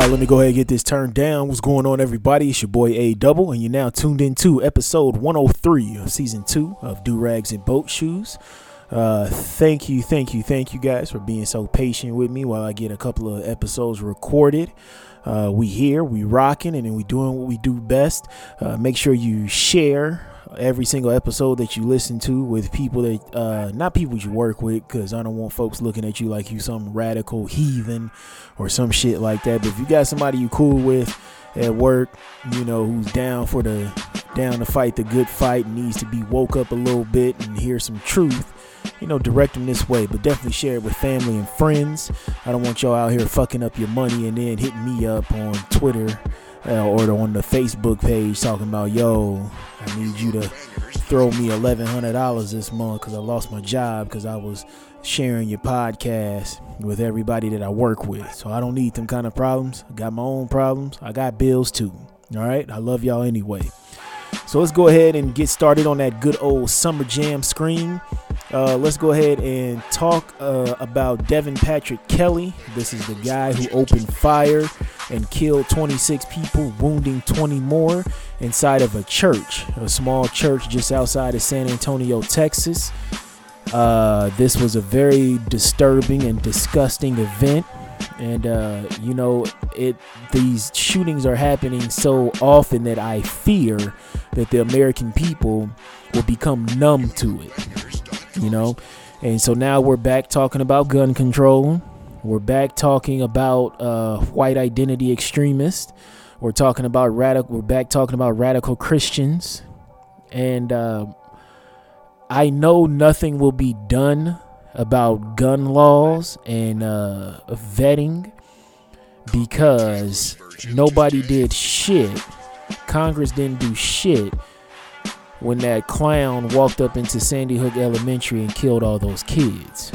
Right, let me go ahead and get this turned down. What's going on, everybody? It's your boy A Double, and you're now tuned into episode 103 of season two of Do Rags and Boat Shoes. Uh, thank you, thank you, thank you guys for being so patient with me while I get a couple of episodes recorded. Uh, we here, we rocking, and then we doing what we do best. Uh, make sure you share every single episode that you listen to with people that uh not people you work with because i don't want folks looking at you like you some radical heathen or some shit like that. But if you got somebody you cool with at work you know who's down for the down to fight the good fight needs to be woke up a little bit and hear some truth you know direct them this way. But definitely share it with family and friends. I don't want y'all out here fucking up your money and then hitting me up on twitter or on the Facebook page talking about, yo, I need you to throw me $1,100 this month because I lost my job because I was sharing your podcast with everybody that I work with. So I don't need them kind of problems. I got my own problems. I got bills too. All right. I love y'all anyway. So let's go ahead and get started on that good old summer jam screen. Uh, let's go ahead and talk uh, about Devin Patrick Kelley. This is the guy who opened fire and killed 26 people, wounding 20 more inside of a church, a small church just outside of San Antonio, Texas. Uh, this was a very disturbing and disgusting event and uh, you know it these shootings are happening so often that i fear that the american people will become numb to it you know? And so now we're back talking about gun control. We're back talking about uh, white identity extremists. We're talking about radical we're back talking about radical christians. And uh, i know nothing will be done about gun laws and uh, vetting because nobody did shit. Congress didn't do shit when that clown walked up into Sandy Hook Elementary and killed all those kids.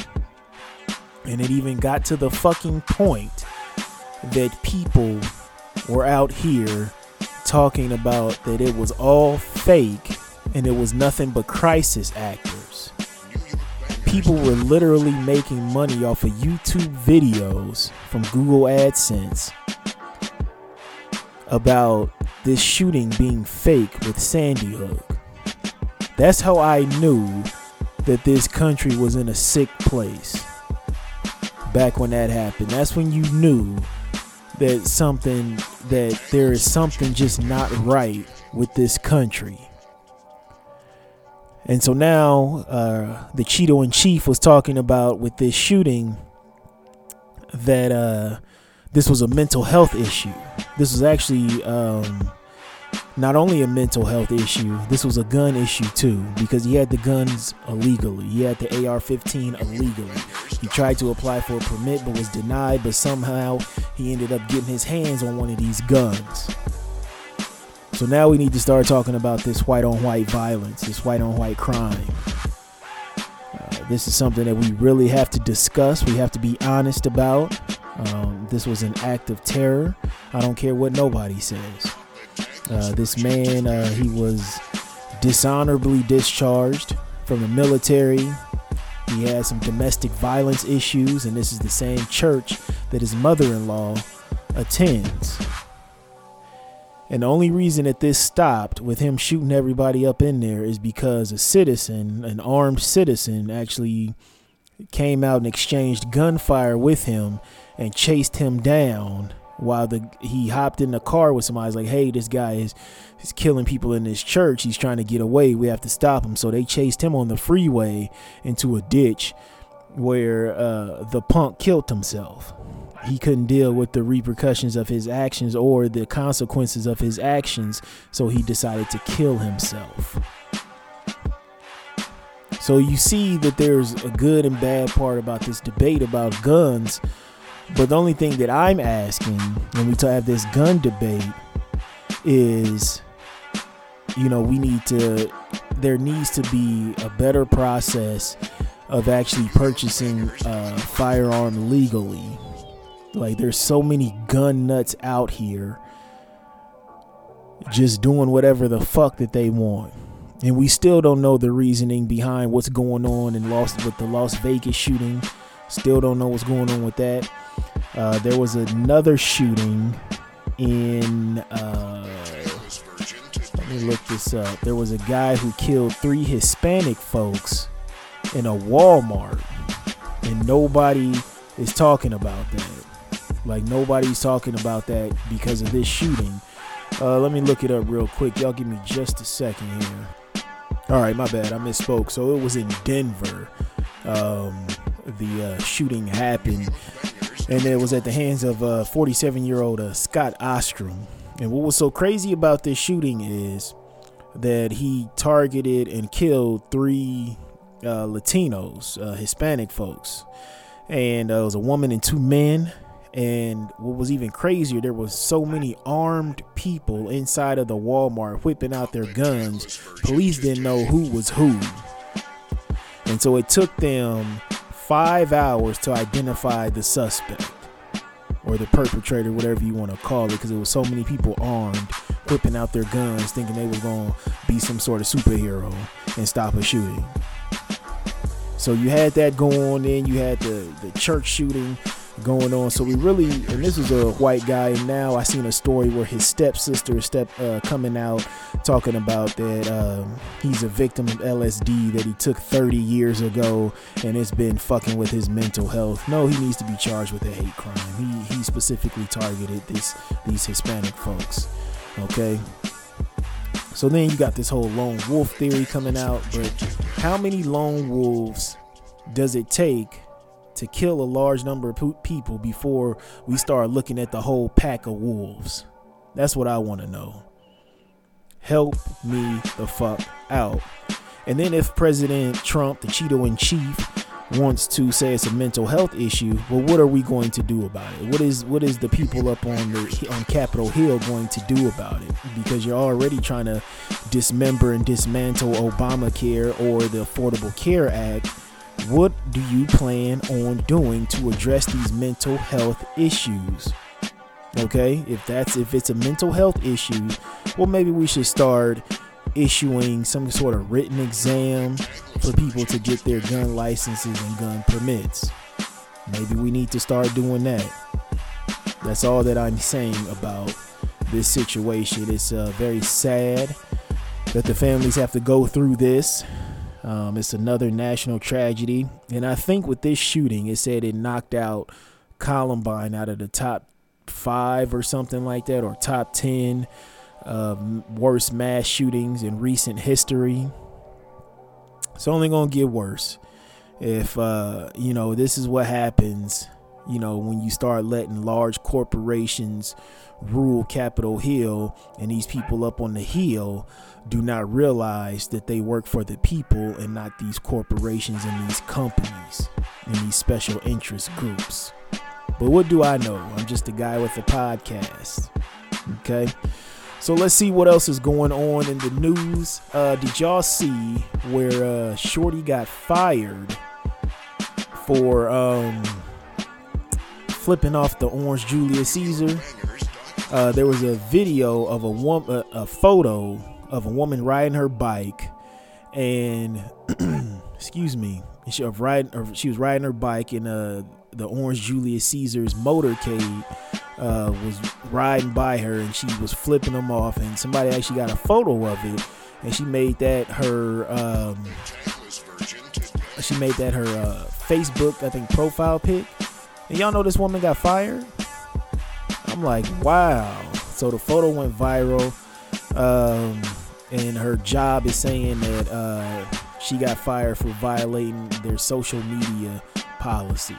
And it even got to the fucking point that people were out here talking about that it was all fake and it was nothing but crisis actors people were literally making money off of YouTube videos from Google AdSense about this shooting being fake with Sandy Hook. That's how I knew that this country was in a sick place. Back when that happened, that's when you knew that something that there is something just not right with this country. And so now uh, the Cheeto in chief was talking about with this shooting that uh, this was a mental health issue. This was actually um, not only a mental health issue, this was a gun issue too, because he had the guns illegally. He had the AR 15 illegally. He tried to apply for a permit but was denied, but somehow he ended up getting his hands on one of these guns. So now we need to start talking about this white on white violence, this white on white crime. Uh, this is something that we really have to discuss. We have to be honest about. Um, this was an act of terror. I don't care what nobody says. Uh, this man, uh, he was dishonorably discharged from the military. He had some domestic violence issues, and this is the same church that his mother in law attends. And the only reason that this stopped with him shooting everybody up in there is because a citizen, an armed citizen, actually came out and exchanged gunfire with him and chased him down while the he hopped in the car with somebody. He's like, "Hey, this guy is he's killing people in this church. He's trying to get away. We have to stop him." So they chased him on the freeway into a ditch where uh, the punk killed himself. he couldn't deal with the repercussions of his actions or the consequences of his actions, so he decided to kill himself. So you see that there's a good and bad part about this debate about guns, but the only thing that I'm asking when we have this gun debate is, you know, we need to, there needs to be a better process of actually purchasing a firearm legally. Like, there's so many gun nuts out here just doing whatever the fuck that they want. And we still don't know the reasoning behind what's going on in Las with the Las Vegas shooting. Still don't know what's going on with that. Uh, there was another shooting in. Uh, let me look this up. There was a guy who killed three Hispanic folks in a Walmart, and nobody is talking about that. Like nobody's talking about that because of this shooting. Uh, let me look it up real quick. Y'all give me just a second here. All right, my bad. I misspoke. So it was in Denver. Um, the uh, shooting happened, and it was at the hands of a 47 uh, year old uh, Scott Ostrem. And what was so crazy about this shooting is that he targeted and killed three uh, Latinos, uh, Hispanic folks, and uh, it was a woman and two men. And what was even crazier, there was so many armed people inside of the Walmart whipping out their guns. Police didn't know who was who. And so it took them five hours to identify the suspect or the perpetrator, whatever you want to call it, because there was so many people armed, whipping out their guns, thinking they were going to be some sort of superhero and stop a shooting. So you had that going on. Then you had the the church shooting going on. So we really, and this is a white guy. Now I seen a story where his stepsister is step uh, coming out talking about that um, he's a victim of LSD that he took 30 years ago, and it's been fucking with his mental health. No, he needs to be charged with a hate crime. He he specifically targeted this these Hispanic folks. Okay. So then you got this whole lone wolf theory coming out, but how many lone wolves does it take to kill a large number of people before we start looking at the whole pack of wolves? That's what I want to know. Help me the fuck out. And then if President Trump, the Cheeto in chief, wants to say it's a mental health issue, well, what are we going to do about it? What is what is the people up on the on Capitol Hill going to do about it? Because you're already trying to dismember and dismantle Obamacare or the Affordable Care Act. What do you plan on doing to address these mental health issues? Okay, if that's if it's a mental health issue, well, maybe we should start issuing some sort of written exam for people to get their gun licenses and gun permits. Maybe we need to start doing that. That's all that I'm saying about this situation. It's uh, very sad that the families have to go through this. Um, it's another national tragedy. And I think with this shooting, it said it knocked out Columbine out of the top five or something like that, or top 10 uh, worst mass shootings in recent history. It's only going to get worse if, uh, you know, this is what happens, you know, when you start letting large corporations rule Capitol Hill and these people up on the hill do not realize that they work for the people and not these corporations and these companies and these special interest groups. But what do I know? I'm just a guy with a podcast. Okay. So let's see what else is going on in the news. Uh, did y'all see where uh, Shorty got fired for um, flipping off the orange Julius Caesar? Uh, there was a video of a woman, a photo of a woman riding her bike, and excuse me, she was riding, she was riding her bike in uh, the orange Julius Caesar's motorcade uh, was riding by her and she was flipping them off, and somebody actually got a photo of it, and she made that her um, she made that her uh, Facebook I think profile pic. And y'all know this woman got fired. I'm like, wow. So the photo went viral, um, and her job is saying that uh, she got fired for violating their social media policy.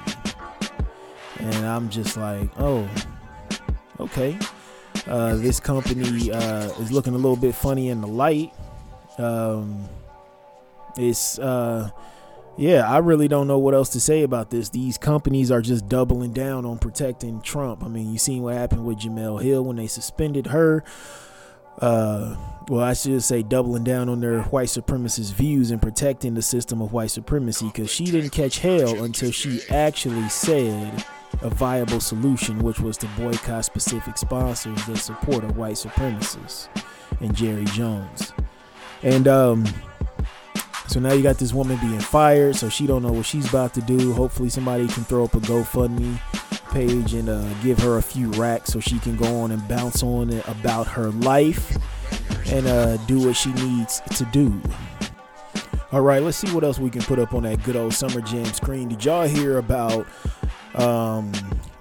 and I'm just like, oh, okay. Uh, this company uh, is looking a little bit funny in the light. Um, it's uh, yeah, I really don't know what else to say about this. These companies are just doubling down on protecting Trump. I mean, you seen what happened with Jemele Hill when they suspended her. Uh, well, I should say doubling down on their white supremacist views and protecting the system of white supremacy because she didn't catch hell until she actually said a viable solution, which was to boycott specific sponsors that support a white supremacists and Jerry Jones. And um, so now you got this woman being fired, so she don't know what she's about to do. Hopefully somebody can throw up a GoFundMe page and uh, give her a few racks so she can go on and bounce on it about her life and uh, do what she needs to do. All right, let's see what else we can put up on that good old Summer Jam screen. Did y'all hear about um,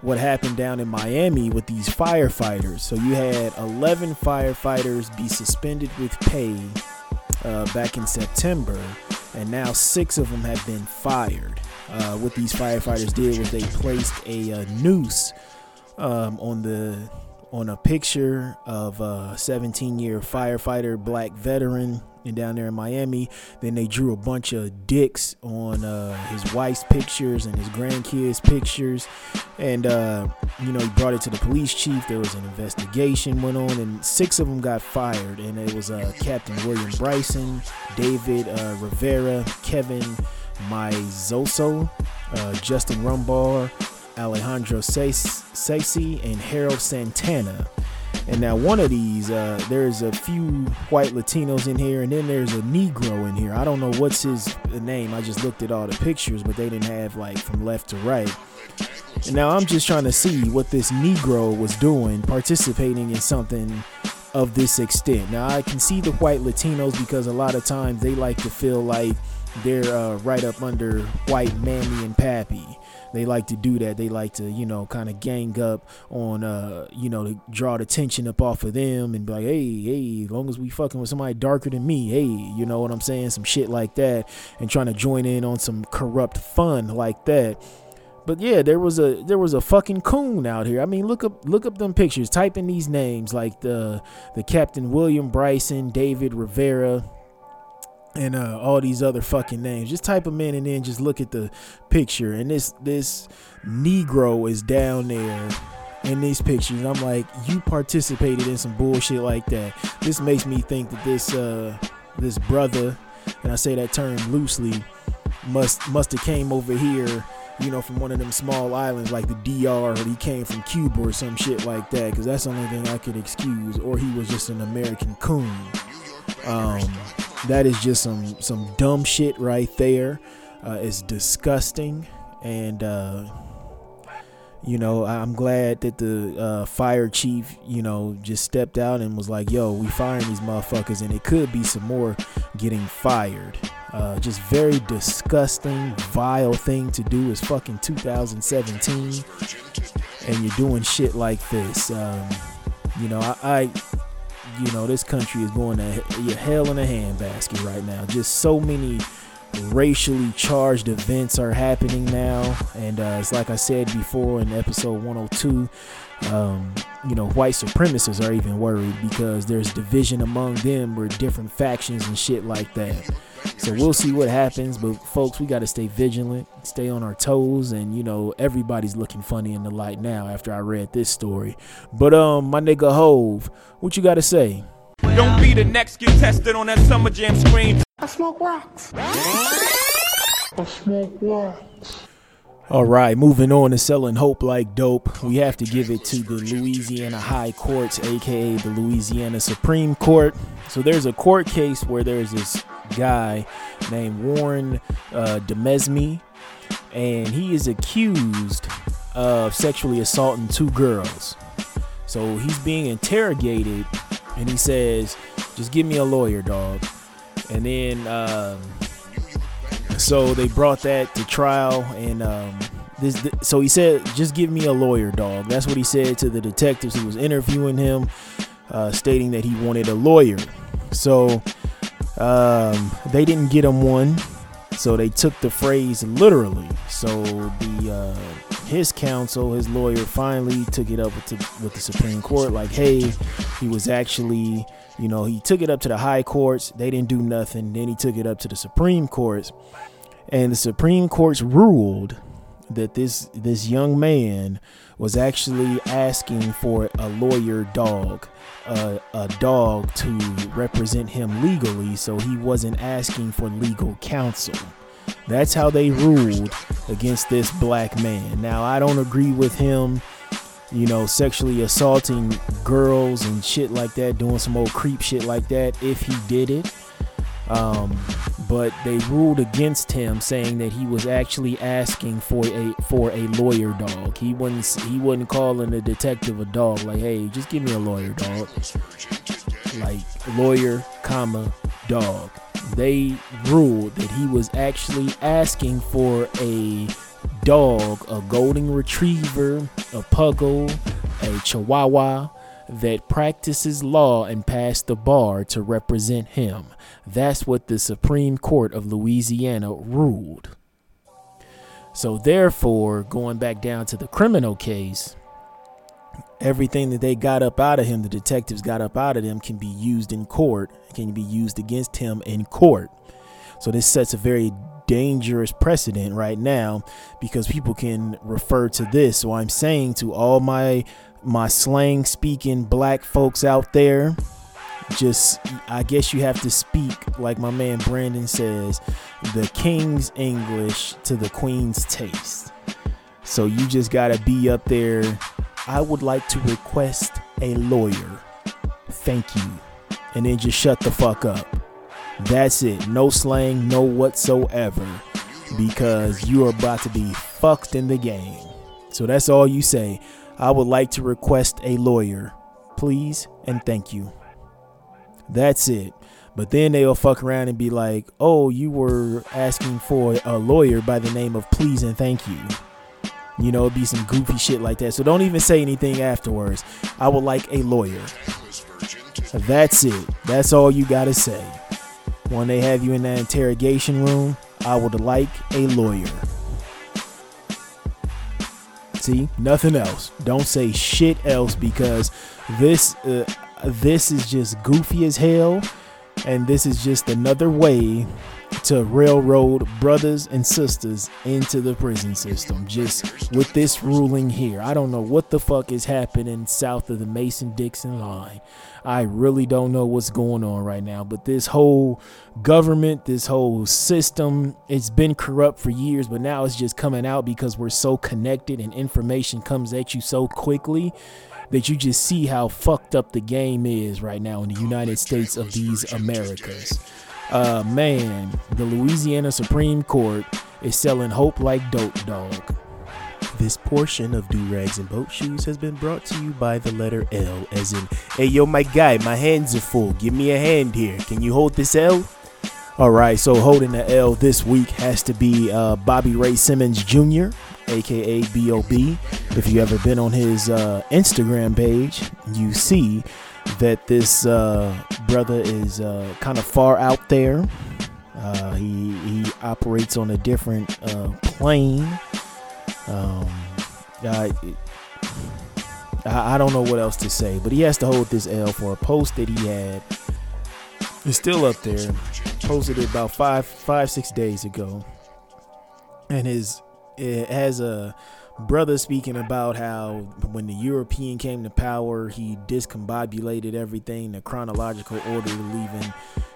what happened down in Miami with these firefighters? So you had 11 firefighters be suspended with pay uh, back in September, and now six of them have been fired. Uh, what these firefighters did was they placed a, a noose um, on the on a picture of a 17 year firefighter, black veteran, and down there in Miami. Then they drew a bunch of dicks on uh, his wife's pictures and his grandkids' pictures, and uh, you know he brought it to the police chief. There was an investigation went on, and six of them got fired. And it was uh, Captain William Bryson, David uh, Rivera, Kevin Meizoso, uh, Justin Rumbaugh, Alejandro Sacy, and Harold Santana. And now one of these, uh, there's a few white Latinos in here, and then there's a Negro in here. I don't know what's his name. I just looked at all the pictures, but they didn't have like from left to right. And now I'm just trying to see what this Negro was doing, participating in something of this extent. Now I can see the white Latinos because a lot of times they like to feel like they're uh, right up under white mammy and pappy they like to do that they like to you know kind of gang up on uh you know to draw the tension up off of them and be like hey hey as long as we fucking with somebody darker than me hey you know what i'm saying some shit like that and trying to join in on some corrupt fun like that but yeah, there was a there was a fucking coon out here. I mean, look up look up them pictures. Type in these names like the the Captain William Bryson, David Rivera, and uh, all these other fucking names. Just type them in and then just look at the picture. And this this Negro is down there in these pictures. I'm like, you participated in some bullshit like that. This makes me think that this uh this brother, and I say that term loosely, must must have came over here. You know, from one of them small islands like the DR, or he came from Cuba or some shit like that, because that's the only thing I could excuse. Or he was just an American coon. Um, that is just some some dumb shit right there. Uh, it's disgusting, and uh, you know I'm glad that the uh, fire chief, you know, just stepped out and was like, "Yo, we firing these motherfuckers," and it could be some more getting fired. Uh, just very disgusting, vile thing to do. Is fucking 2017, and you're doing shit like this. Um, you know, I, I you know, this country is going to hell in a handbasket right now. Just so many racially charged events are happening now. And uh, it's like I said before in episode 102, um, you know, white supremacists are even worried because there's division among them where different factions and shit like that. So we'll see what happens, but folks, we got to stay vigilant, stay on our toes, and you know everybody's looking funny in the light now after I read this story. But um, my nigga Hove, what you got to say? Don't be the next get tested on that summer jam screen. I smoke rocks. I smoke rocks. All right, moving on to selling hope like dope. We have to give it to the Louisiana High Courts, aka the Louisiana Supreme Court. So there's a court case where there's this guy named Warren uh, Demesme, and he is accused of sexually assaulting two girls. So he's being interrogated, and he says, "Just give me a lawyer, dog." And then, um, so they brought that to trial, and um, this. So he said, "Just give me a lawyer, dog." That's what he said to the detectives who was interviewing him, uh, stating that he wanted a lawyer. So um, they didn't get him one, so they took the phrase literally. So the uh, his counsel, his lawyer, finally took it up with, the, with the Supreme Court. Like, hey, he was actually, you know, he took it up to the high courts. They didn't do nothing. Then he took it up to the Supreme Courts, and the Supreme Courts ruled that this this young man was actually asking for a lawyer dog, a dog to represent him legally, so he wasn't asking for legal counsel. That's how they ruled against this black man. Now, I don't agree with him, you know, sexually assaulting girls and shit like that, doing some old creep shit like that if he did it. Um, but they ruled against him, saying that he was actually asking for a for a lawyer dog. He wasn't he wasn't calling the detective a dog. Like, hey, just give me a lawyer dog. Like lawyer, comma dog. They ruled that he was actually asking for a dog, a golden retriever, a puggle, a chihuahua that practices law and passed the bar to represent him. That's what the Supreme Court of Louisiana ruled. So, therefore, going back down to the criminal case, everything that they got up out of him, the detectives got up out of them, can be used in court, can be used against him in court. So, this sets a very dangerous precedent right now because people can refer to this. So, I'm saying to all my my slang speaking black folks out there just I guess you have to speak like my man Brandon says, the king's English to the queen's taste. So you just got to be up there. I would like to request a lawyer. Thank you. And then just shut the fuck up. That's it. No slang, no whatsoever. Because you are about to be fucked in the game. So that's all you say. I would like to request a lawyer. Please and thank you. That's it. But then they'll fuck around and be like, oh, you were asking for a lawyer by the name of please and thank you. You know, it'd be some goofy shit like that. So don't even say anything afterwards. I would like a lawyer. That's it. That's all you gotta say. When they have you in that interrogation room, I would like a lawyer. See, nothing else. Don't say shit else because this. Uh, this is just goofy as hell and this is just another way to railroad brothers and sisters into the prison system just with this ruling here i don't know what the fuck is happening south of the mason-dixon line i really don't know what's going on right now but this whole government this whole system it's been corrupt for years but now it's just coming out because we're so connected and information comes at you so quickly that you just see how fucked up the game is right now in the United States of these Americas. Uh, man, the Louisiana Supreme Court is selling hope like dope dog. This portion of Do Rags and Boat Shoes has been brought to you by the letter L, as in, hey yo, my guy, my hands are full. Give me a hand here. Can you hold this L? All right, so holding the L this week has to be uh, Bobby Ray Simmons Jr., aka B.O.B. If you ever been on his uh, Instagram page, you see that this uh, brother is uh, kind of far out there. Uh, he he operates on a different uh, plane. Um, I, I don't know what else to say, but he has to hold this L for a post that he had. It's still up there. Posted it about five five six days ago, and his it has a brother speaking about how when the European came to power, he discombobulated everything, the chronological order, leaving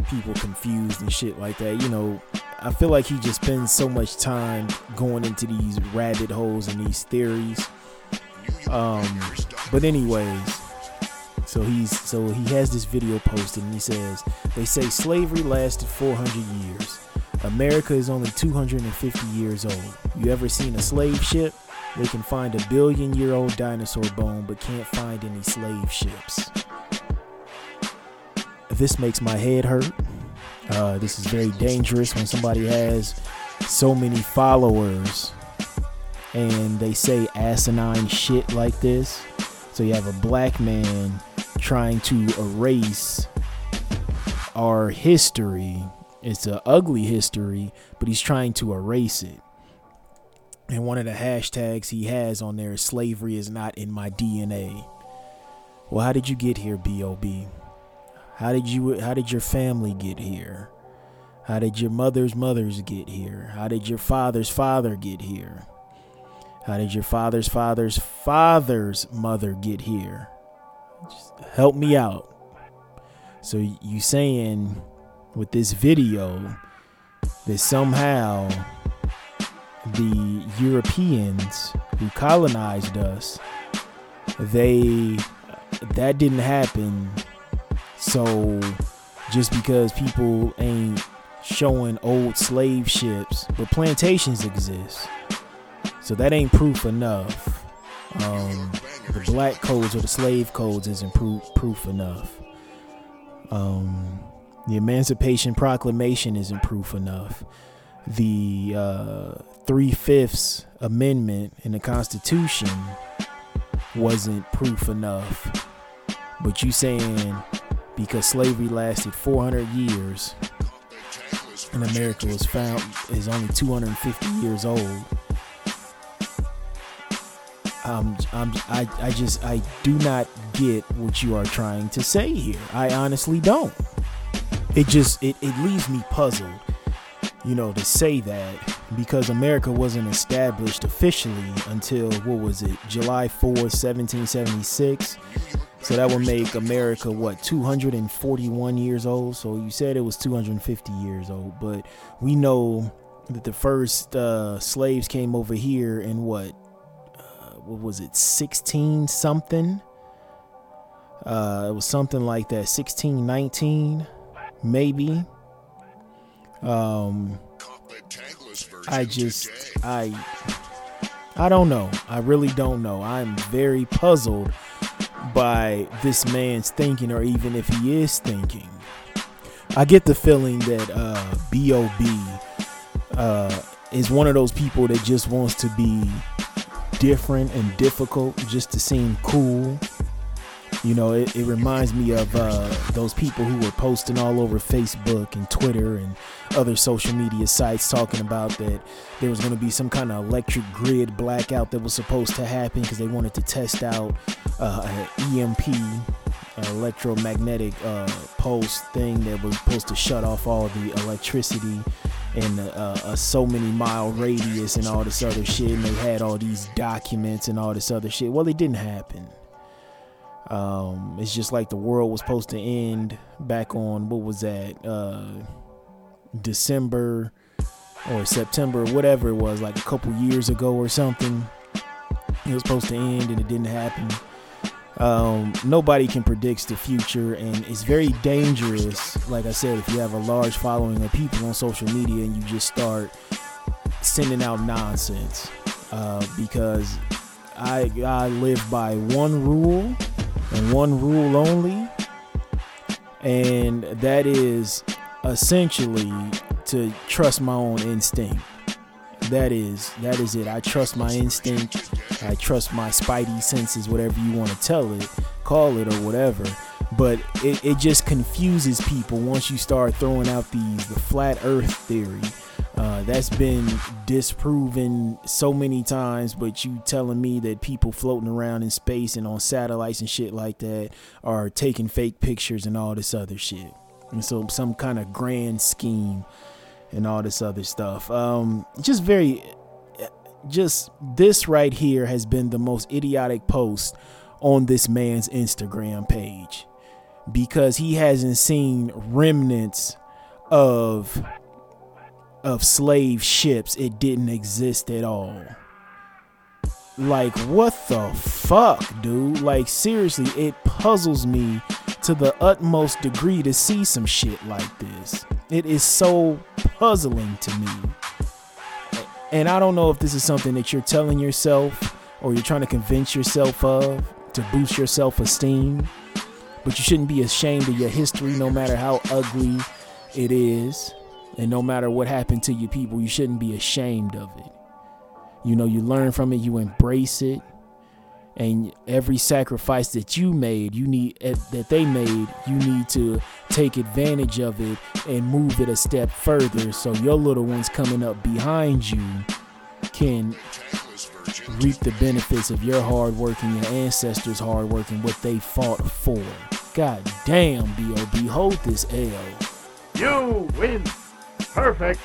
people confused and shit like that. You know, I feel like he just spends so much time going into these rabbit holes and these theories. Um, but anyways, so he's so he has this video posted and he says they say slavery lasted 400 years. America is only 250 years old. You ever seen a slave ship? They can find a billion year old dinosaur bone but can't find any slave ships. This makes my head hurt. Uh, this is very dangerous when somebody has so many followers and they say asinine shit like this. So you have a black man trying to erase our history. It's an ugly history, but he's trying to erase it. And one of the hashtags he has on there is slavery is not in my DNA. Well, how did you get here, B.O.B.? How did you how did your family get here? How did your mother's mothers get here? How did your father's father get here? How did your father's father's father's mother get here? Just help me out. So you saying with this video that somehow the Europeans who colonized us they that didn't happen. So just because people ain't showing old slave ships but plantations exist. So that ain't proof enough. Um, the black codes or the slave codes isn't proof, proof enough. Um, the emancipation proclamation isn't proof enough the uh, three fifths amendment in the Constitution wasn't proof enough. But you saying because slavery lasted 400 years and America was found is only 250 years old. I'm, I, I just, I do not get what you are trying to say here. I honestly don't. It just, it, it leaves me puzzled you know, to say that because America wasn't established officially until what was it, July 4th, 1776. So that would make America what 241 years old. So you said it was 250 years old, but we know that the first uh, slaves came over here in what, uh, what was it, 16 something? Uh, it was something like that, 1619, maybe. Um, I just, I, I don't know. I really don't know. I'm very puzzled by this man's thinking, or even if he is thinking. I get the feeling that uh, B.O.B. Uh, is one of those people that just wants to be different and difficult just to seem cool you know, it, it reminds me of uh, those people who were posting all over Facebook and Twitter and other social media sites talking about that there was going to be some kind of electric grid blackout that was supposed to happen because they wanted to test out uh, an EMP, an electromagnetic uh, pulse thing that was supposed to shut off all the electricity in uh, a so many mile radius and all this other shit. And they had all these documents and all this other shit. Well, it didn't happen. Um, it's just like the world was supposed to end back on what was that? Uh, December or September, whatever it was, like a couple years ago or something. It was supposed to end and it didn't happen. Um, nobody can predict the future, and it's very dangerous. Like I said, if you have a large following of people on social media and you just start sending out nonsense, uh, because I I live by one rule one rule only, and that is essentially to trust my own instinct. That is that is it. I trust my instinct. I trust my spidey senses, whatever you want to tell it, call it or whatever. But it, it just confuses people once you start throwing out these the flat earth theory uh, that's been disproven so many times, but you telling me that people floating around in space and on satellites and shit like that are taking fake pictures and all this other shit. And so some kind of grand scheme and all this other stuff. Um, just very, just this right here has been the most idiotic post on this man's Instagram page because he hasn't seen remnants of of slave ships, it didn't exist at all. Like, what the fuck, dude? Like, seriously, it puzzles me to the utmost degree to see some shit like this. It is so puzzling to me. And I don't know if this is something that you're telling yourself or you're trying to convince yourself of to boost your self esteem. But you shouldn't be ashamed of your history, no matter how ugly it is. And no matter what happened to your people, you shouldn't be ashamed of it. You know, you learn from it, you embrace it. And every sacrifice that you made, you need eh, that they made, you need to take advantage of it and move it a step further so your little ones coming up behind you can reap the benefits of your hard work and your ancestors' hard work and what they fought for. God damn, B.O.B. Hold this L. You win. Perfect.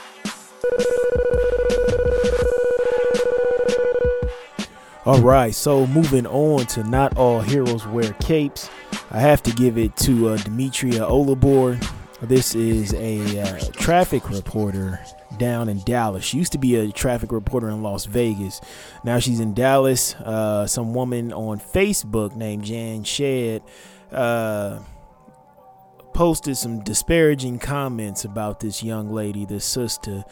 All right, so moving on to Not All Heroes Wear Capes. I have to give it to uh, Demetria Olibor. This is a uh, traffic reporter down in Dallas. She used to be a traffic reporter in Las Vegas. Now she's in Dallas. Uh, some woman on Facebook named Jan Shedd uh, posted some disparaging comments about this young lady, this sister.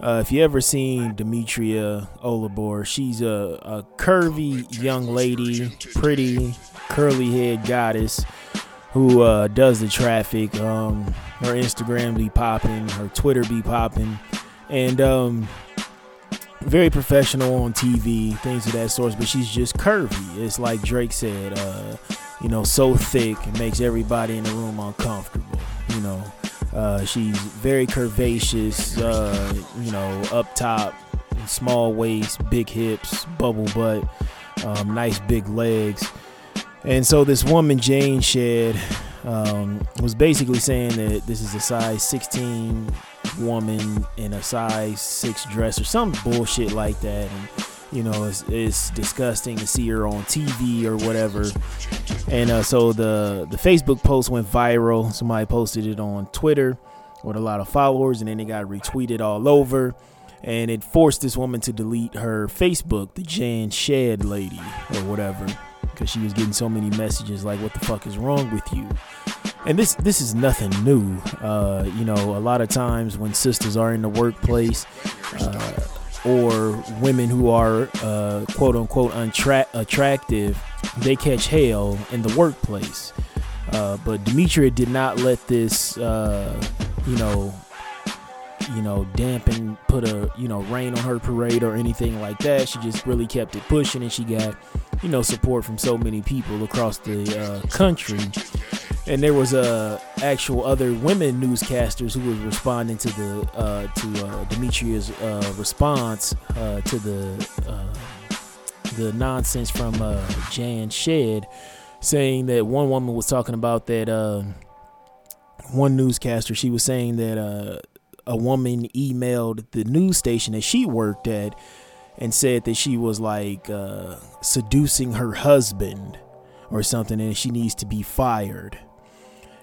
Uh, if you ever seen Demetria Olibor, she's a, a curvy young lady, pretty curly head goddess who uh, does the traffic. Um, her Instagram be popping, her Twitter be popping, and um, very professional on TV, things of that sort. But she's just curvy. It's like Drake said, uh, you know, so thick it makes everybody in the room uncomfortable. You know, uh, she's very curvaceous, uh, you know, up top, small waist, big hips, bubble butt, um, nice big legs. And so this woman, Jane Shedd, um, was basically saying that this is a size 16 woman in a size 6 dress or some bullshit like that. And, you know, it's, it's disgusting to see her on TV or whatever. And uh, so the, the Facebook post went viral. Somebody posted it on Twitter with a lot of followers, and then it got retweeted all over. And it forced this woman to delete her Facebook, the Jan Shedd lady or whatever because she was getting so many messages like, "What the fuck is wrong with you?" And this this is nothing new. Uh, you know, a lot of times when sisters are in the workplace, uh, or women who are uh, quote unquote untra- attractive, they catch hell in the workplace. Uh, but Demetria did not let this, uh, you know, you know, dampen, put a, you know, rain on her parade or anything like that. She just really kept it pushing, and she got, you know, support from so many people across the uh, country. And there was uh, actual other women newscasters who was responding to the uh, to uh, Demetria's uh, response uh, to the uh, the nonsense from uh, Jan Shedd, saying that one woman was talking about that one newscaster. She was saying that a woman emailed the news station that she worked at and said that she was like seducing her husband or something and she needs to be fired.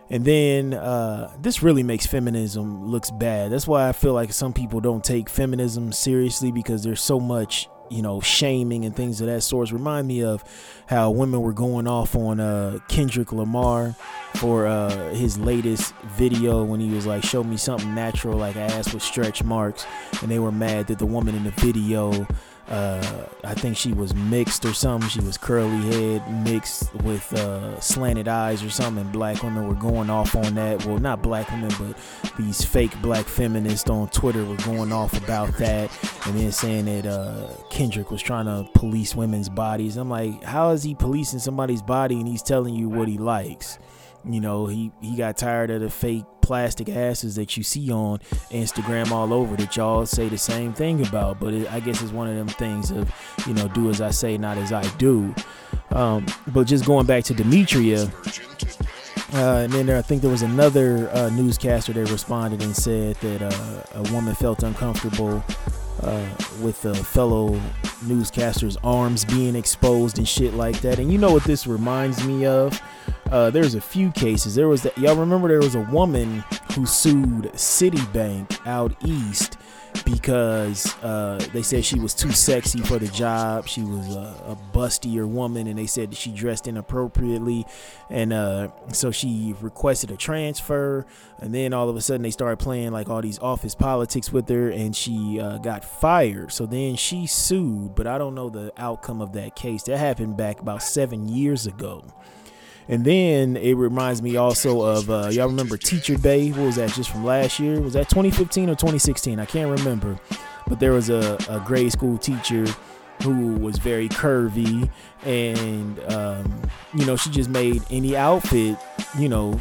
And then uh, this really makes feminism looks bad. That's why I feel like some people don't take feminism seriously because there's so much you know, shaming and things of that sort. Remind me of how women were going off on uh, Kendrick Lamar for uh, his latest video when he was like, "Show me something natural, like ass with stretch marks," and they were mad that the woman in the video uh, I think she was mixed or something. She was curly head mixed with uh, slanted eyes or something. Black women were going off on that. Well, not black women, but these fake black feminists on Twitter were going off about that, and then saying that uh, Kendrick was trying to police women's bodies. I'm like, how is he policing somebody's body and he's telling you what he likes? You know, he he got tired of the fake plastic asses that you see on Instagram all over that y'all say the same thing about. But it, I guess it's one of them things of, you know, do as I say, not as I do. Um, but just going back to Demetria, uh, and then there, I think there was another uh, newscaster that responded and said that uh, a woman felt uncomfortable uh, with a fellow newscaster's arms being exposed and shit like that. And you know what this reminds me of? Uh, there's a few cases. There was that y'all remember there was a woman who sued Citibank out east because uh, they said she was too sexy for the job. She was a, a bustier woman, and they said she dressed inappropriately, and uh, so she requested a transfer. And then all of a sudden, they started playing like all these office politics with her, and she uh, got fired. So then she sued, but I don't know the outcome of that case. That happened back about seven years ago. And then it reminds me also of uh, y'all remember Teacher Bae? What was that? Just from last year? Was that 2015 or 2016? I can't remember. But there was a, a grade school teacher who was very curvy, and um, you know she just made any outfit, you know,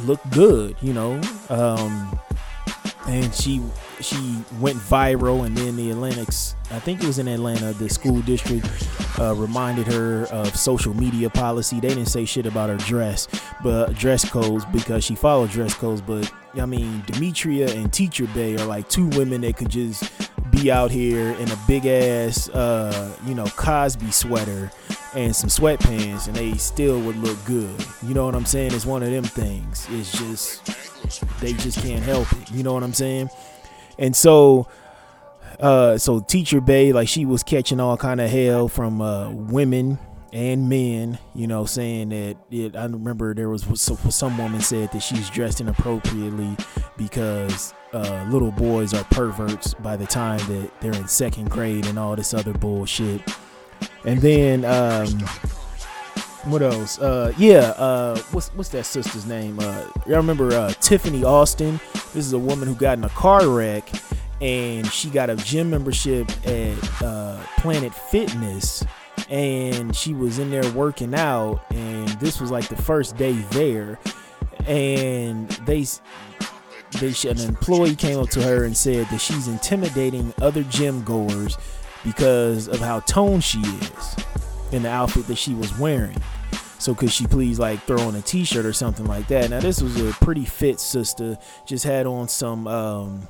look good. You know, um, and she she went viral, and then the Atlantic's, I think it was in Atlanta, the school district uh, reminded her of social media policy. They didn't say shit about her dress, but dress codes because she followed dress codes. But I mean, Demetria and Teacher Bae are like two women that could just be out here in a big ass, uh, you know, Cosby sweater and some sweatpants, and they still would look good. You know what I'm saying? It's one of them things. It's just they just can't help it. You know what I'm saying? And so uh so Teacher Bae like she was catching all kind of hell from uh women and men you know saying that it i remember there was some woman said that she's dressed inappropriately because uh, little boys are perverts by the time that they're in second grade and all this other bullshit. And then um what else? Uh, yeah. Uh, what's what's that sister's name? Uh, y'all remember uh, Tiffany Austin? This is a woman who got in a car wreck, and she got a gym membership at uh, Planet Fitness, and she was in there working out, and this was like the first day there, and they they an employee came up to her and said that she's intimidating other gym goers because of how toned she is in the outfit that she was wearing. So could she please like throw on a t-shirt or something like that? Now this was a pretty fit sister. Just had on some um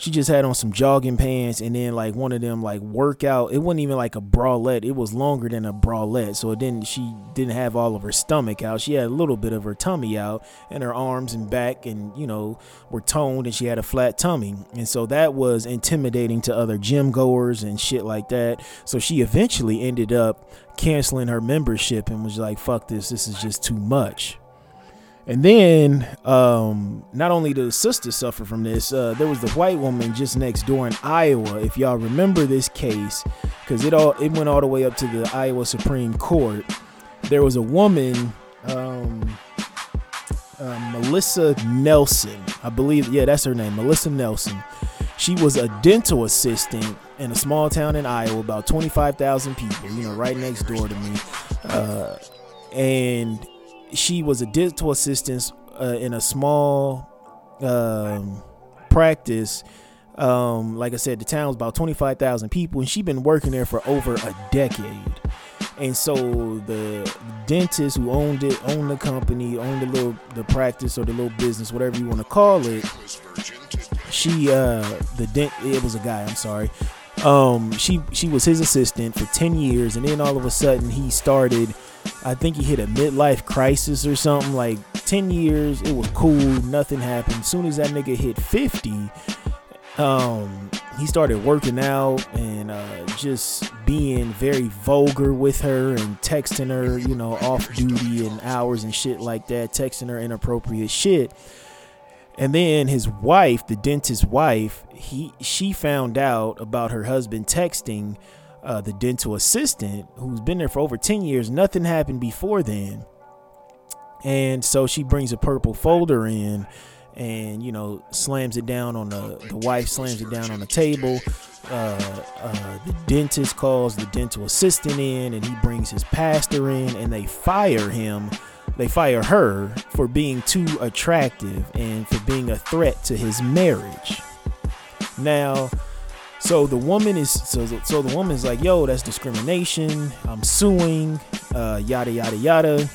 she just had on some jogging pants and then like one of them like workout it wasn't even like a bralette it was longer than a bralette. So didn't she didn't have all of her stomach out. She had a little bit of her tummy out and her arms and back and you know were toned and she had a flat tummy. And so that was intimidating to other gym goers and shit like that. So she eventually ended up canceling her membership and was like fuck this this is just too much and then, um, not only did the sister suffer from this, uh, there was the white woman just next door in Iowa. If y'all remember this case, because it all it went all the way up to the Iowa Supreme Court. There was a woman, um, uh, Melissa Nelson, I believe. Yeah, that's her name, Melissa Nelson. She was a dental assistant in a small town in Iowa, about 25,000 people, you know, right next door to me. Uh, and she was a dental assistant uh, in a small um, practice. Um, like I said, the town's about 25,000 people, and she'd been working there for over a decade. And so the dentist who owned it, owned the company, owned the little the practice or the little business, whatever you want to call it. She uh the dent it was a guy, I'm sorry. Um she she was his assistant for 10 years and then all of a sudden he started I think he hit a midlife crisis or something. Like 10 years, it was cool, nothing happened. Soon as that nigga hit 50, um, he started working out and uh, just being very vulgar with her and texting her, you know, off duty and hours and shit like that, texting her inappropriate shit. And then his wife, the dentist's wife, he she found out about her husband texting uh, the dental assistant who's been there for over 10 years. Nothing happened before then. And so she brings a purple folder in and, you know, slams it down on the, the wife slams it down on the table. Uh, uh, the dentist calls the dental assistant in and he brings his pastor in and they fire him. They fire her for being too attractive and for being a threat to his marriage. Now, so the woman is so so the woman's like, yo, that's discrimination. I'm suing, uh, yada yada yada.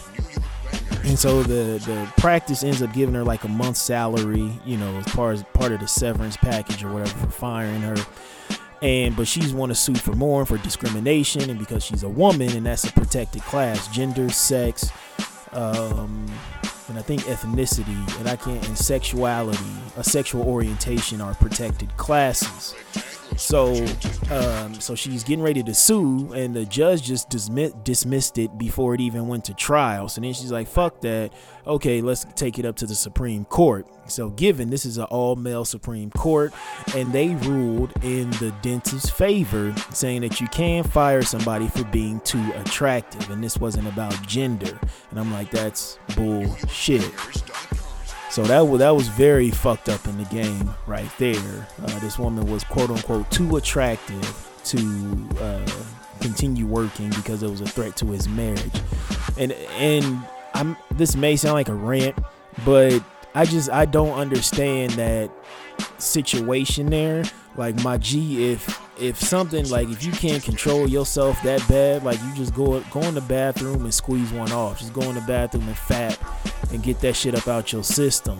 And so the the practice ends up giving her like a month's salary, you know, as part as part of the severance package or whatever for firing her. And but she's want to sue for more for discrimination and because she's a woman and that's a protected class, gender, sex, um, and I think ethnicity and I can't and sexuality, a sexual orientation are protected classes. So, um, so she's getting ready to sue, and the judge just dismiss- dismissed it before it even went to trial. So then she's like, "Fuck that! Okay, let's take it up to the Supreme Court." So, given this is an all-male Supreme Court, and they ruled in the dentist's favor, saying that you can fire somebody for being too attractive, and this wasn't about gender. And I'm like, that's bullshit. So that was that was very fucked up in the game right there. Uh, this woman was quote unquote too attractive to uh, continue working because it was a threat to his marriage. And and I'm this may sound like a rant, but I just I don't understand that situation there. Like my G, if if something like if you can't control yourself that bad, like you just go go in the bathroom and squeeze one off. Just go in the bathroom and fat and get that shit up out your system.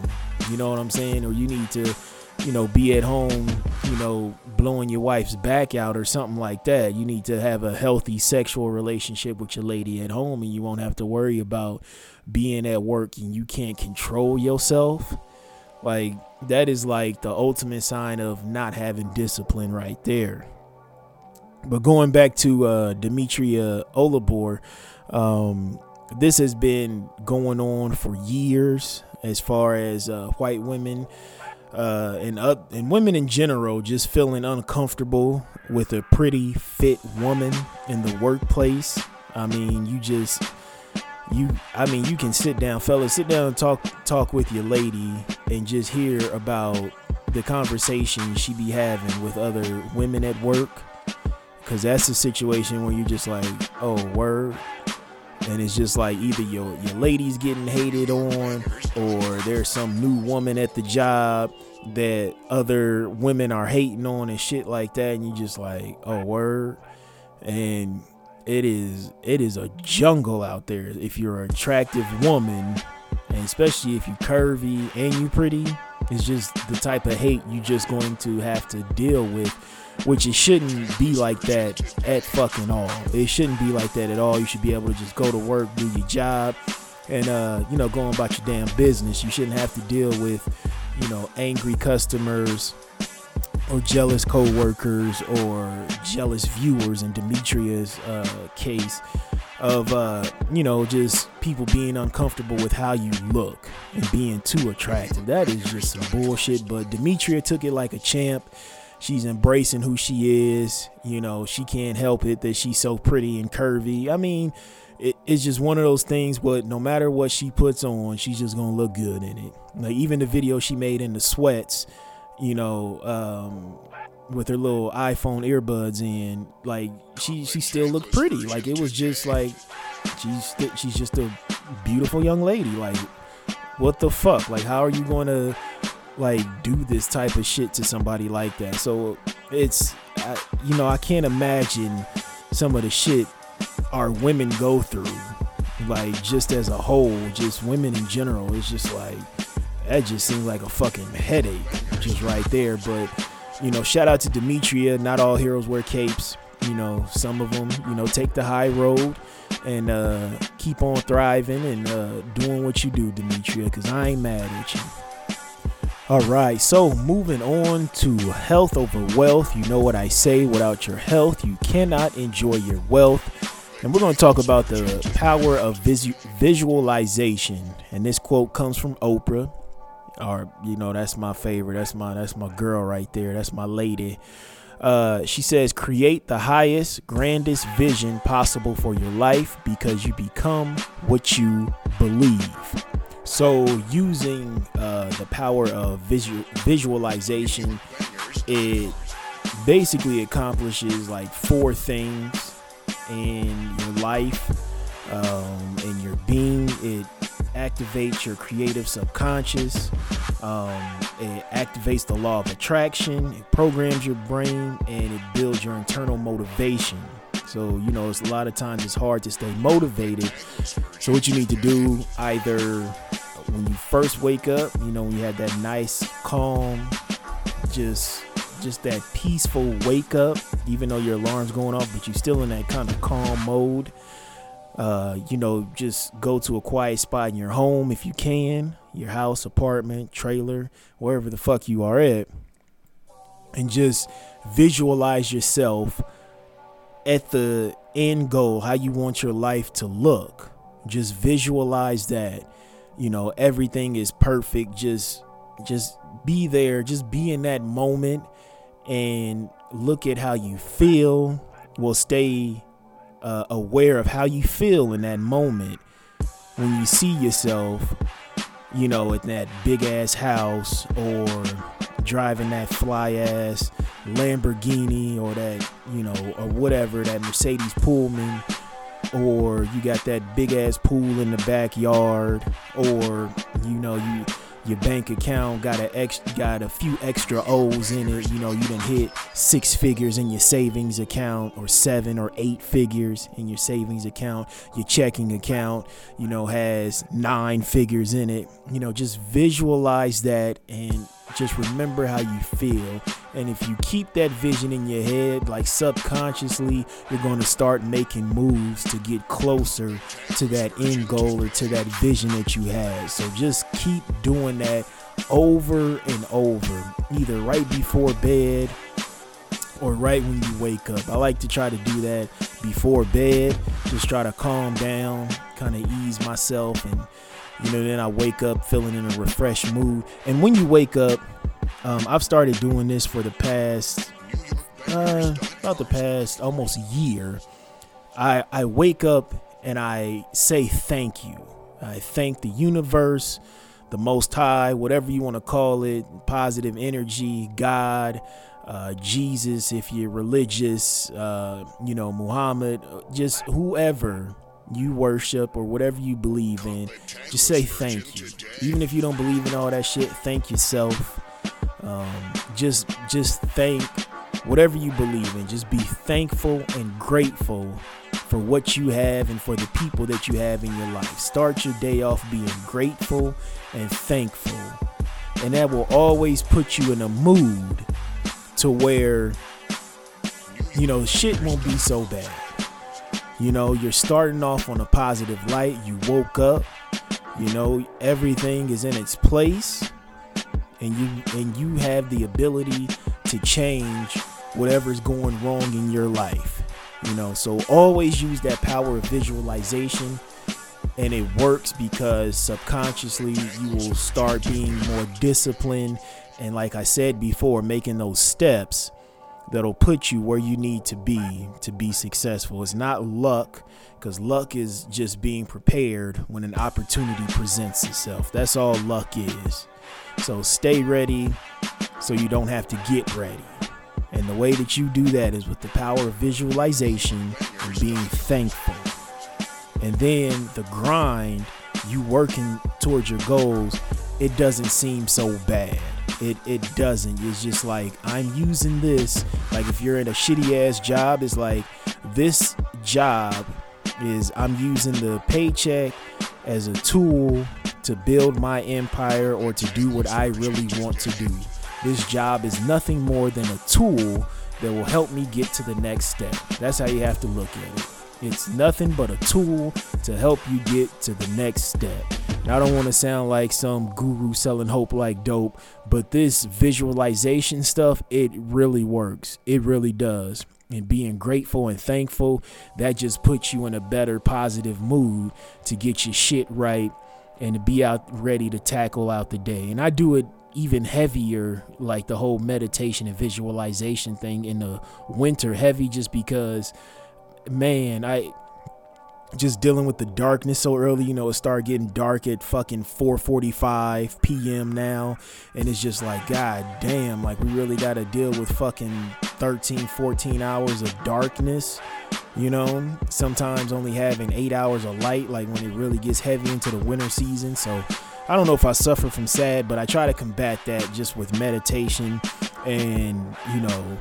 You know what I'm saying? Or you need to, you know, be at home, you know, blowing your wife's back out or something like that. You need to have a healthy sexual relationship with your lady at home and you won't have to worry about being at work and you can't control yourself. Like that is like the ultimate sign of not having discipline right there. But going back to uh, Demetria Obilor, um, this has been going on for years as far as uh, white women uh, and uh, and women in general just feeling uncomfortable with a pretty fit woman in the workplace. I mean, you just you I mean, you can sit down, fellas, sit down and talk talk with your lady and just hear about the conversation she be having with other women at work cuz that's a situation where you're just like, "Oh, word." And it's just like either your your lady's getting hated on or there's some new woman at the job that other women are hating on and shit like that. And you just like, "Oh, word." And it is it is a jungle out there. If you're an attractive woman and especially if you curvy and you pretty it's just the type of hate you just going to have to deal with which it shouldn't be like that at fucking all it shouldn't be like that at all you should be able to just go to work do your job and uh you know going about your damn business you shouldn't have to deal with you know angry customers or jealous co-workers or jealous viewers in Demetria's uh, case of uh, you know just people being uncomfortable with how you look and being too attractive. That is just some bullshit. But Demetria took it like a champ. She's embracing who she is. You know, she can't help it that she's so pretty and curvy. I mean, it, it's just one of those things. But no matter what she puts on, she's just gonna look good in it. Like even the video she made in the sweats you know, um, with her little iPhone earbuds in, like she she still looked pretty. Like it was just like she's she's just a beautiful young lady. Like what the fuck? Like how are you going to like do this type of shit to somebody like that? So it's I, you know I can't imagine some of the shit our women go through. Like just as a whole, just women in general. It's just like that just seems like a fucking headache just right there. But you know, shout out to Demetria. Not all heroes wear capes. You know, some of them, you know, take the high road and uh, keep on thriving and uh, doing what you do, Demetria, because I ain't mad at you. All right, so moving on to health over wealth. You know what I say without your health, you cannot enjoy your wealth. And we're going to talk about the power of visu- visualization. And this quote comes from Oprah or you know that's my favorite that's my that's my girl right there that's my lady uh, she says create the highest grandest vision possible for your life because you become what you believe so using uh, the power of visual visualization it basically accomplishes like four things in your life um, in your being it activates your creative subconscious. Um, it activates the law of attraction. It programs your brain and it builds your internal motivation. So, you know, it's a lot of times it's hard to stay motivated. So, what you need to do either when you first wake up, you know, when you have that nice, calm, just just that peaceful wake up, even though your alarm's going off, but you're still in that kind of calm mode uh, you know, just go to a quiet spot in your home if you can, your house, apartment, trailer, wherever the fuck you are at, and just visualize yourself at the end goal, how you want your life to look. Just visualize that. You know, everything is perfect. Just just be there, just be in that moment and look at how you feel. Will stay uh, aware of how you feel in that moment when you see yourself, you know, at that big ass house or driving that fly ass Lamborghini or that, you know, or whatever, that Mercedes Pullman, or you got that big ass pool in the backyard, or, you know, you your bank account got a ex got a few extra O's in it. You know, you done hit six figures in your savings account or seven or eight figures in your savings account. Your checking account, you know, has nine figures in it. You know, just visualize that and just remember how you feel. And if you keep that vision in your head, like subconsciously, you're going to start making moves to get closer to that end goal or to that vision that you had. So just keep doing that over and over, either right before bed or right when you wake up. I like to try to do that before bed, just try to calm down, kind of ease myself and you know then i wake up feeling in a refreshed mood. And when you wake up um, i've started doing this for the past uh, about the past almost year. I i wake up and i say thank you. I thank the universe the most high whatever you want to call it positive energy god uh, Jesus, if you're religious, uh, you know, Muhammad, just whoever you worship or whatever you believe in, just say thank you. Even if you don't believe in all that shit, thank yourself. Um, just just thank whatever you believe in. Just be thankful and grateful for what you have and for the people that you have in your life. Start your day off being grateful and thankful. And that will always put you in a mood to where you know shit won't be so bad. You know, you're starting off on a positive light. You woke up. You know, everything is in its place. And you and you have the ability to change whatever's going wrong in your life. You know, so always use that power of visualization and it works because subconsciously you will start being more disciplined and like I said before, making those steps that'll put you where you need to be to be successful. It's not luck, because luck is just being prepared when an opportunity presents itself. That's all luck is. So stay ready so you don't have to get ready. And the way that you do that is with the power of visualization and being thankful. And then the grind, you working towards your goals, it doesn't seem so bad it it doesn't. It's just like i'm using this like if you're in a shitty ass job it's like this job is i'm using the paycheck as a tool to build my empire or to do what i really want to do. This job is nothing more than a tool that will help me get to the next step. That's how you have to look at it it's nothing but a tool to help you get to the next step. I don't want to sound like some guru selling hope like dope, but this visualization stuff, it really works. It really does. And being grateful and thankful, that just puts you in a better positive mood to get your shit right and to be out ready to tackle out the day. And I do it even heavier, like the whole meditation and visualization thing in the winter, heavy just because man, I just dealing with the darkness so early, you know, it started getting dark at fucking 4:45 p.m. now, and it's just like god damn, like we really got to deal with fucking 13, 14 hours of darkness. You know, sometimes only having 8 hours of light like when it really gets heavy into the winter season. So, I don't know if I suffer from sad, but I try to combat that just with meditation and, you know,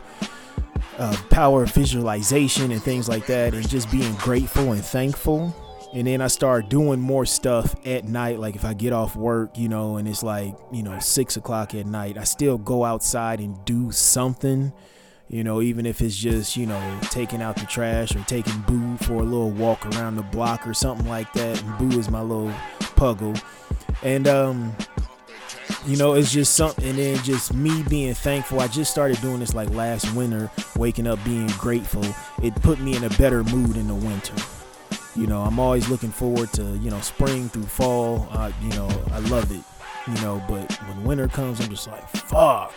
uh, power visualization and things like that, and just being grateful and thankful. And then I start doing more stuff at night. Like if I get off work, you know, and it's like, you know, six o'clock at night, I still go outside and do something, you know, even if it's just, you know, taking out the trash or taking Boo for a little walk around the block or something like that. And Boo is my little puggle. And, um, you know it's just something and then just me being thankful. I just started doing this like last winter waking up being grateful. It put me in a better mood in the winter. You know i'm always looking forward to you know spring through fall. Uh, you know i love it you know but when winter comes i'm just like fuck.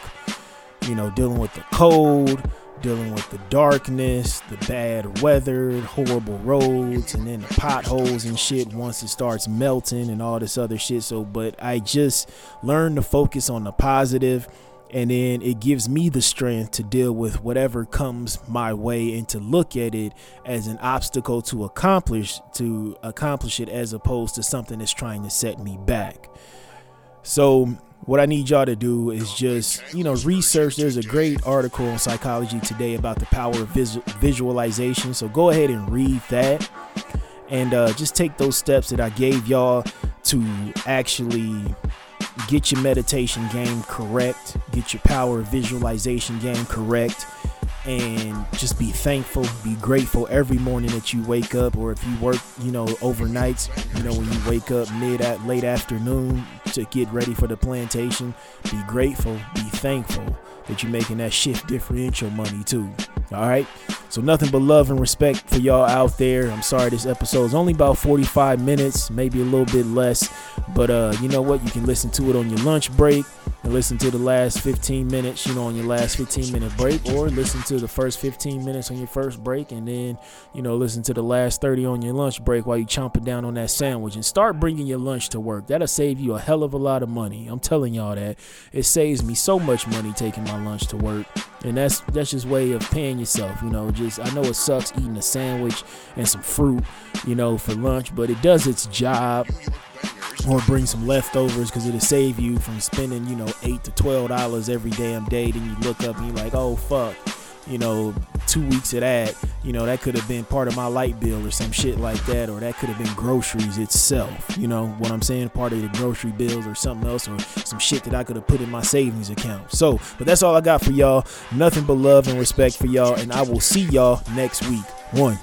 You know dealing with the cold dealing with the darkness, the bad weather, horrible roads, and then the potholes and shit once it starts melting and all this other shit. So, but I just learned to focus on the positive and then it gives me the strength to deal with whatever comes my way and to look at it as an obstacle to accomplish to accomplish it as opposed to something that's trying to set me back So what I need y'all to do is just, you know, research. There's a great article on Psychology Today about the power of vis- visualization. So go ahead and read that and uh, just take those steps that I gave y'all to actually get your meditation game correct, get your power visualization game correct, and just be thankful, be grateful every morning that you wake up, or if you work, you know, overnights, you know, when you wake up mid at late afternoon to get ready for the plantation, be grateful, be thankful that you're making that shift differential money too. All right. So nothing but love and respect for y'all out there. I'm sorry this episode is only about 45 minutes, maybe a little bit less, but uh, you know what? You can listen to it on your lunch break and listen to the last 15 minutes, you know, on your last 15 minute break, or listen to the first 15 minutes on your first break, and then you know listen to the last 30 on your lunch break while you chomping down on that sandwich, and start bringing your lunch to work. That'll save you a hell of a lot of money. I'm telling y'all that it saves me so much money taking my lunch to work, and that's that's just way of paying yourself. You know, just I know it sucks eating a sandwich and some fruit, you know, for lunch, but it does its job or bring some leftovers because it'll save you from spending, you know, eight to twelve dollars every damn day. Then you look up and you're like, oh fuck, you know, two weeks of that, you know, that could have been part of my light bill or some shit like that, or that could have been groceries itself. You know what I'm saying? Part of the grocery bills or something else, or some shit that I could have put in my savings account. So, but that's all I got for y'all. Nothing but love and respect for y'all, and I will see y'all next week. One.